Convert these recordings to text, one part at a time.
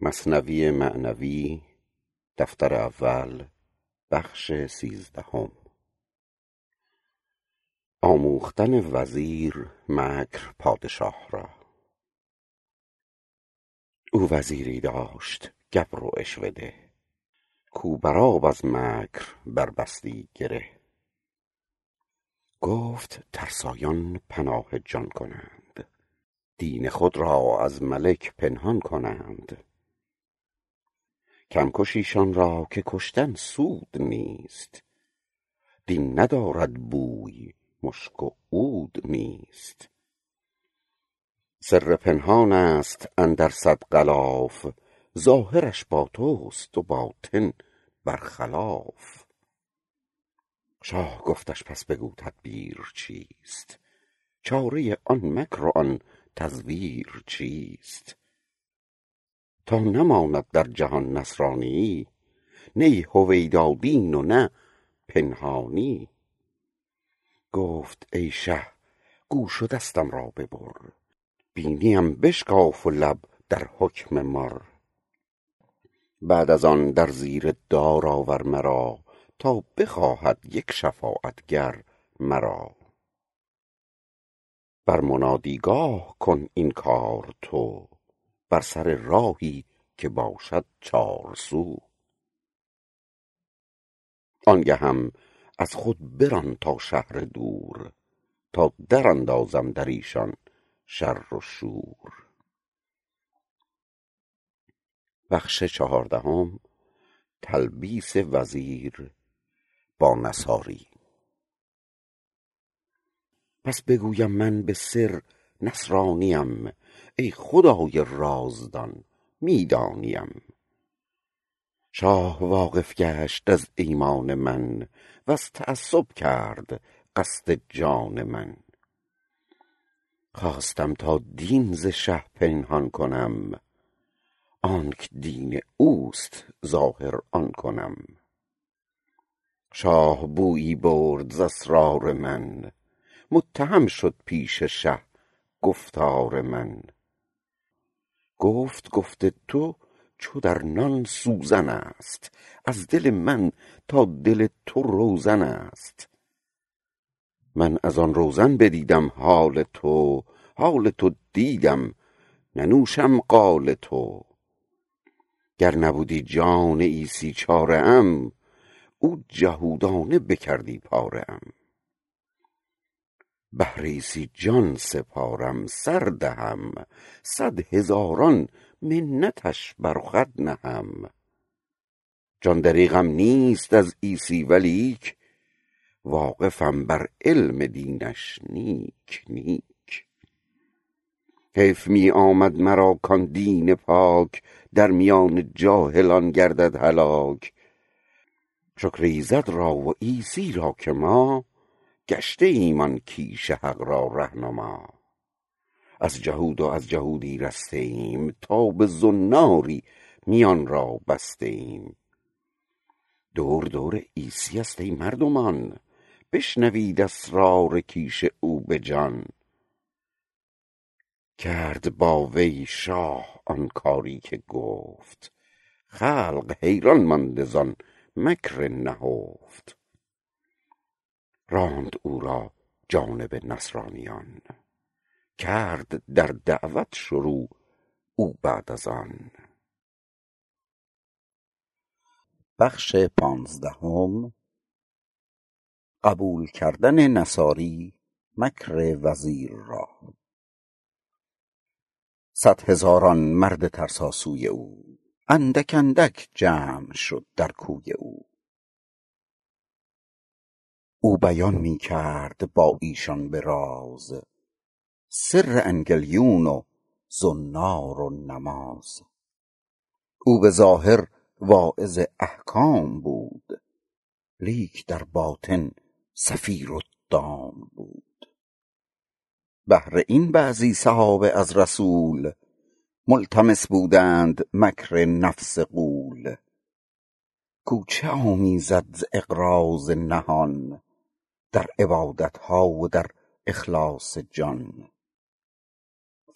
مصنوی معنوی دفتر اول بخش سیزدهم. آموختن وزیر مکر پادشاه را. او وزیری داشت گبر و عشوه ده. کو بر آب از مکر بربستی گره. گفت ترسایان پناه جان کنند. دین خود را از ملک پنهان کنند. کم کش ایشان را که کشتن سود نیست. دین ندارد بوی مشک و عود نیست. سر پنهانست اندر صد غلاف ظاهرش با تست و باطن بر خلاف شاه گفتش پس بگو تدبیر چیست؟ چاره آن مکر و آن تزویر چیست؟ تا نماند در جهان نصرانیی نی هویدا دین و نه پنهانی. گفت ای شه گوش و دستم را ببر بینیم بشکاف و لب در حکم مر. بعد از آن در زیر دار آور مرا تا بخواهد یک شفاعتگر مرا. بر منادیگاه کن این کار تو. بر سر راهی که باشد چارسو آنگهم از خود بران تا شهر دور تا دراندازم در ایشان شر و شور. بخش چهاردهم تلبیس وزیر با نصاری. پس بگویم من به سر نصرانیم ای خدای رازدان می دانیم شاه واقف گشت از ایمان من وز تعصب کرد قصد جان من. خواستم تا دین ز شه پنهان کنم آنک دین اوست ظاهر آن کنم. شاه بویی برد ز اسرار من متهم شد پیش شه گفتار من. گفت گفت تو چو در نان سوزنست از دل من تا دل تو روزنست من از آن روزن بدیدم حال تو حال تو دیدم ننوشم قال تو. گر نبودی جان عیسی چاره ام او جهودانه بکردی پاره ام بهر عیسی جان سپارم سر دهم. صد هزاران منتش بر خود نهم. جان دریغم نیست از عیسی ولیک واقفم بر علم دینش نیک نیک. حیف می آمد مرا کان دین پاک در میان جاهلان گردد هلاک. شکر ایزد را و عیسی را که ما گشته ایم آن کیش حق را رهنما. از جهود و از جهودی رسته ایم تا به زناری میان را بسته ایم. دور دور عیسی است ای مردمان بشنوید اسرار کیش او به جان. کرد با وی شاه آن کاری که گفت خلق حیران مانده زان مکر نهفت. راند او را جانب نصرانیان. کرد در دعوت شروع او بعد از آن. بخش پانزدهم. قبول کردن نصاری مکر وزیر را. صد هزاران مرد ترساسوی او. اندک اندک جمع شد در کوی او. او بیان می کرد با ایشان به راز. سر انگلیون و زنار و نماز. او به ظاهر واعظ احکام بود لیک در باطن سفیرالدام بود. بهر این بعضی صحابه از رسول ملتمس بودند مکر نفس غول کو چه آمیزد ز اغراض نهان در عبادتها و در اخلاص جان.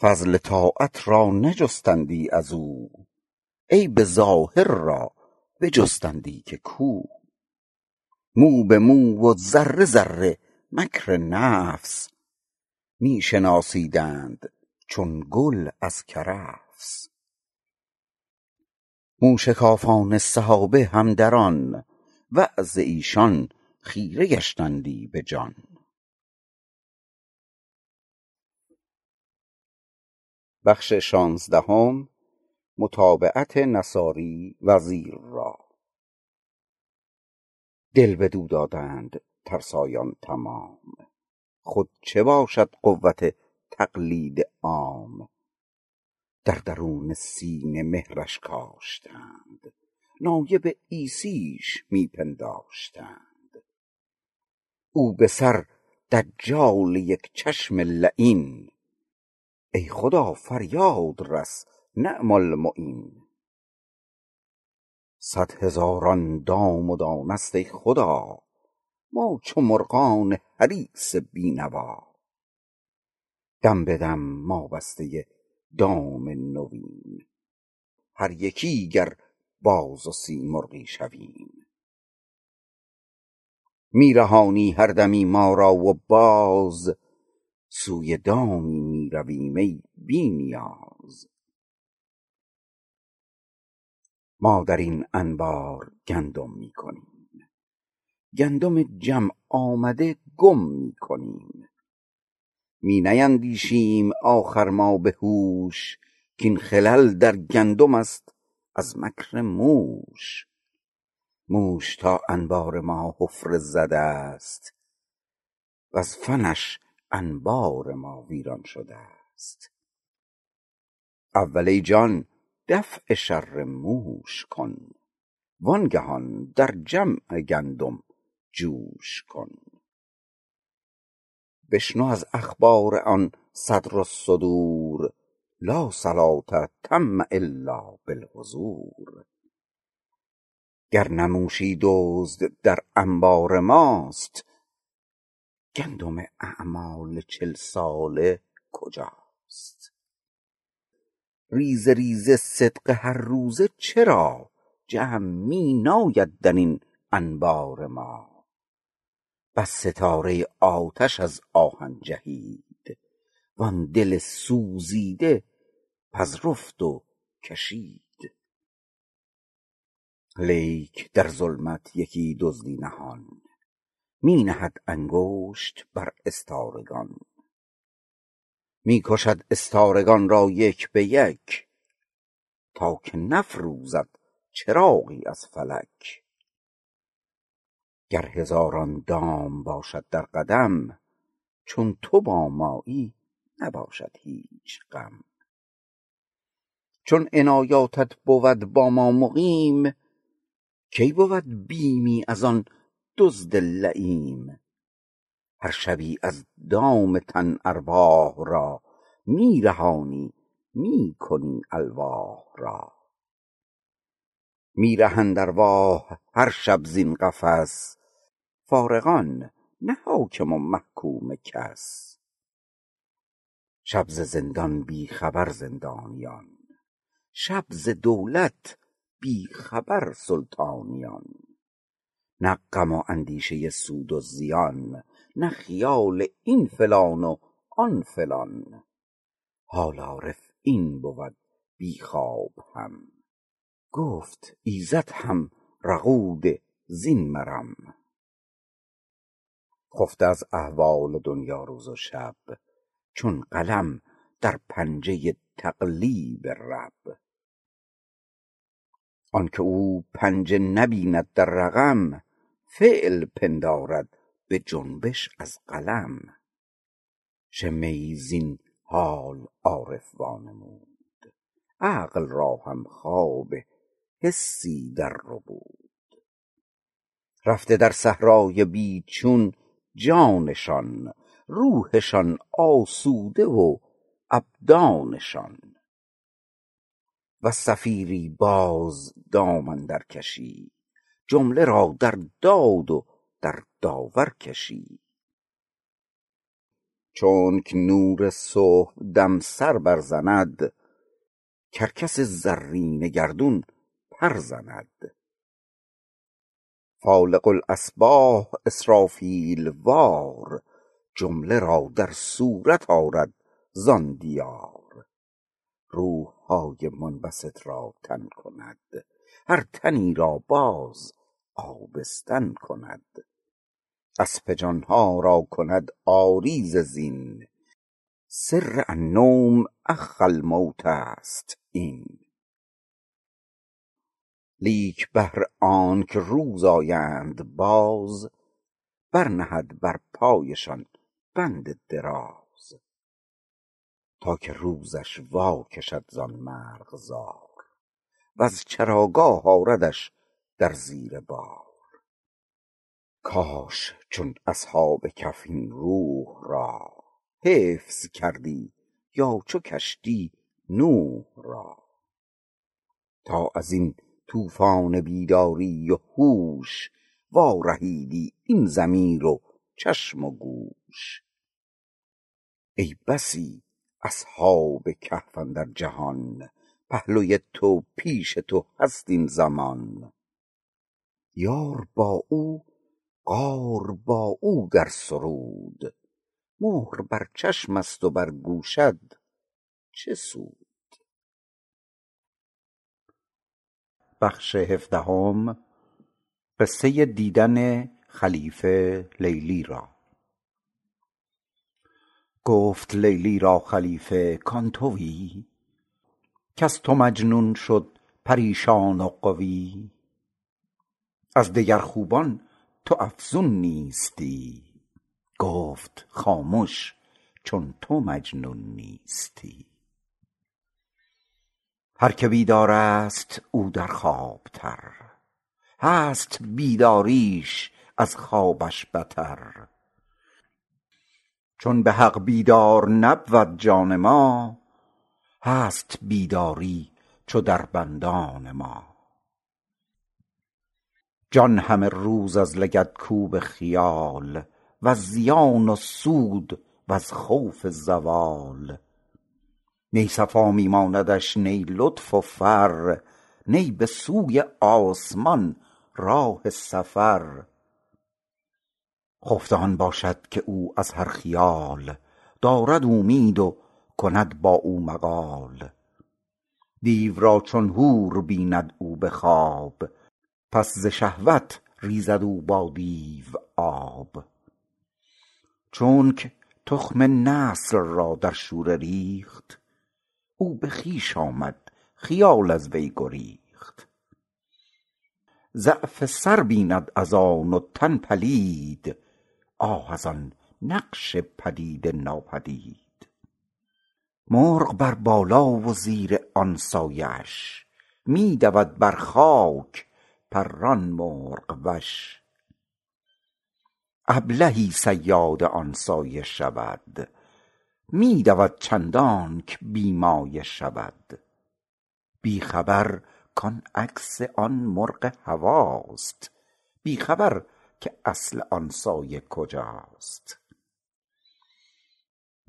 فضل طاعت را نجستندی ازو عیب ظاهر را بجستندی که کو. مو به مو و ذره ذره مکر نفس می شناسیدند چون گل از کرفس. موشکافان صحابه هم در آن وعظ ایشان خیره گشتندی به جان. بخش شانزدهم متابعت نصاری وزیر را. دل بدو دادند ترسایان تمام. خود چه باشد قوت تقلید عام؟ در درون سینه مهرش کاشتند. نایب عیسیش می پنداشتند او به سر دجال یک چشم لعین. ای خدا فریاد رس نعم المعین. صد هزاران دام و دانست ای خدا ما چو مرغان حریص بینوا. دم به دم ما بسته دام نویم هر یکی گر باز و سیمرغی شویم. می رهانی هر دمی ما را و باز. سوی دامی می رویم ای بی نیاز. ما درین انبار گندم می کنیم گندم جمع آمده گم می کنیم می نیندیشیم آخر ما به هوش کاین خلل در گندم است از مکر موش. موش تا انبار ما حفره زده است. وز فنش انبار ما ویران شده است. اول ای جان دفع شر موش کن. وانگهان در جمع گندم جوش کن. بشنو از اخبار آن صدرالصدور لا صلاة تم الا بالحضور. گر نه موشی دزد در انبار ماست. گندم اعمال چل ساله کجاست؟ ریزه ریزه صدق هر روزه چرا جمع می ناید درین انبار ما؟ بس ستاره آتش از آهن جهید وان دل سوزیده پذرفت و کشید. لیک در ظلمت یکی دزدی نهان. می نهد انگشت بر استارگان. می کشد استارگان را یک به یک تا که نفروزد چراغی از فلک. گر هزاران دام باشد در قدم چون تو با مایی نباشد هیچ غم. چون عنایاتت بود با ما مقیم کی بود بیمی از آن دزد لییم هر شبی از دام تن ارواح را می رهانی می کنی الواح را. می رهند ارواح هر شب زین قفس فارغان نه حاکم و محکوم کس. شب ز زندان بی خبر زندانیان شب ز دولت بی خبر سلطانیان. نه غم و اندیشه سود و زیان نه خیال این فلان و آن فلان. حال عارف این بود بی خواب هم. گفت ایزد هم رقود زین مرم. خفته از احوال دنیا روز و شب چون قلم در پنجه تقلیب رب. آنک او پنجه نبیند در رقم فعل پندارد به جنبش از قلم. شمه زین حال عارف وانمود عقل را هم خواب حسی در ربود. رفته در صحرای بی چون جانشان روحشان آسوده و ابدانشان. وز صفیری باز دام اندر کشی. جمله را در داد و در داور کشی. چونک نور صبحدم سر بر زند کرکس زرین گردون پر زند. فالق الاصباح اسرافیل وار جمله را در صورت آرد زان دیار. روحهای منبسط را تن کند. هر تنی را باز آبستن کند. اسپ جانها را کند عاری ز زین. سر النوم اخ الموت است این. لیک بهر آنک روز آیند باز بر نهد بر پایشان بند دراز. تا که روزش وا کشد زان مرغزار وز چراگاه آردش در زیر بار. کاش چون اصحاب کهف این روح را حفظ کردی یا چو کشتی نوح را. تا ازین طوفان بیداری و هوش وا رهیدی این ضمیر و چشم و گوش. ای بسی اصحاب کهف اندر جهان پهلوی تو پیش تو هست این زمان. یار با او غار با او در سرود مهر بر چشم است و بر گوشت چه سود؟ قصه دیدن خلیفه لیلی را. گفت لیلی را خلیفه کان تویی کز تو مجنون شد پریشان و غوی از دگر خوبان تو افزون نیستی؟ گفت خامش چون تو مجنون نیستی. هر که بیدار است او در خواب تر هست بیداریش از خوابش بتر. چون به حق بیدار نبود جان ما هست بیداری چو دربندان ما. جان همه روز از لگدکوب خیال وز زیان و سود وز خوف زوال. نی صفا می ماندش نی لطف و فر نی به سوی آسمان راه سفر. خفته آن باشد که او از هر خیال دارد اومید و کند با او مقال. دیو را چون حور بیند او به خواب پس ز شهوت ریزد او با دیو آب. چونک تخم نسل را در شوره ریخت او به خویش آمد خیال از وی گریخت. ضعف سر بیند از آن و تن پلید آه از آن نقش پدید ناپدید. مرغ بر بالا و زیر آن سایه اش می دود بر خاک پران مرغ وش. ابلهی صیاد آن سایه شود می دود چندانک بی مایه شود. بی خبر کان عکس آن مرغ هواست بی خبر که اصل آن سایه کجاست.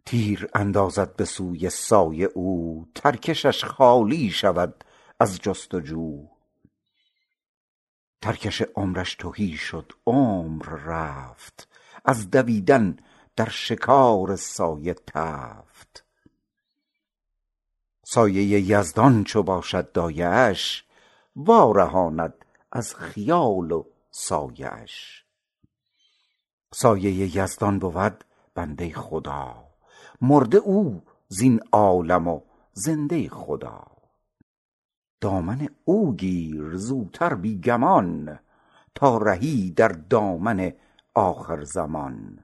تیر اندازد به سوی سایه او ترکشش خالی شود از جست و جو ترکش عمرش تهی شد عمر رفت از دویدن در شکار سایه تفت. سایه یزدان چو باشد دایه اش وا رهاند از خیال و سایه اش سایه یزدان بود بنده خدا. مرده او زین عالم و زنده خدا. دامن او گیر زوتر بی گمان تا رهی در دامن آخرزمان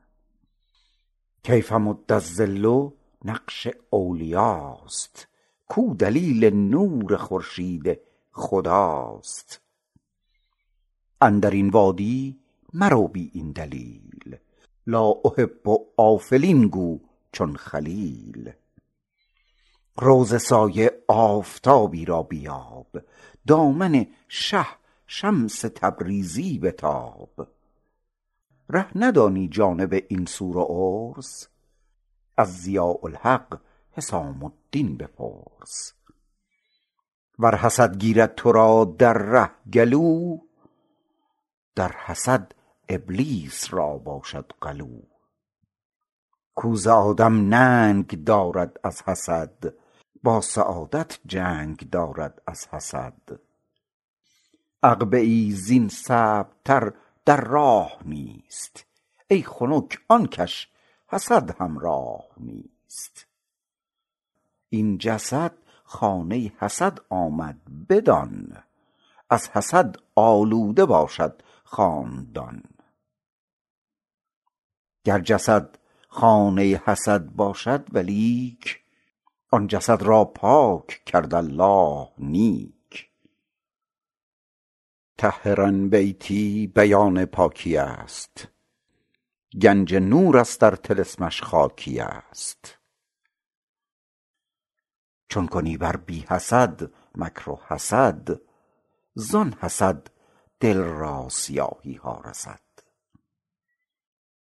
کیف مد الظل نقش اولیاست کو دلیل نور خورشید خداست. اندرین وادی مرو بی این دلیل. لا احب آفلین گو چون خلیل. رو ز سایه آفتابی را بیاب دامن شه شمس تبریزی بتاب. ره ندانی جانب این سور و عرس از ضیاء الحق حسام الدین بپرس. ور حسد گیرد تو را در ره گلو در حسد ابلیس را باشد قلو. کو ز آدم ننگ دارد از حسد با سعادت جنگ دارد از حسد. عقبه ای زین صعب تر در راه نیست ای خنک آن کش حسد همراه نیست. این جسد خانه حسد آمد بدان از حسد آلوده باشد خاندان. گر جسد خانه حسد باشد ولیک آن جسد را پاک کرد الله نیک. طهرا بیتی بیان پاکی است. گنج نور است ار طلسمش خاکی است. چون کنی بر بی حسد مکر و حسد زان حسد دل را سیاهی ها رسد.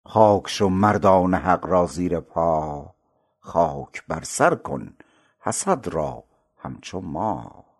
خاک شو مردان حق را زیر پا خاک بر سر کن حسد را همچو ما.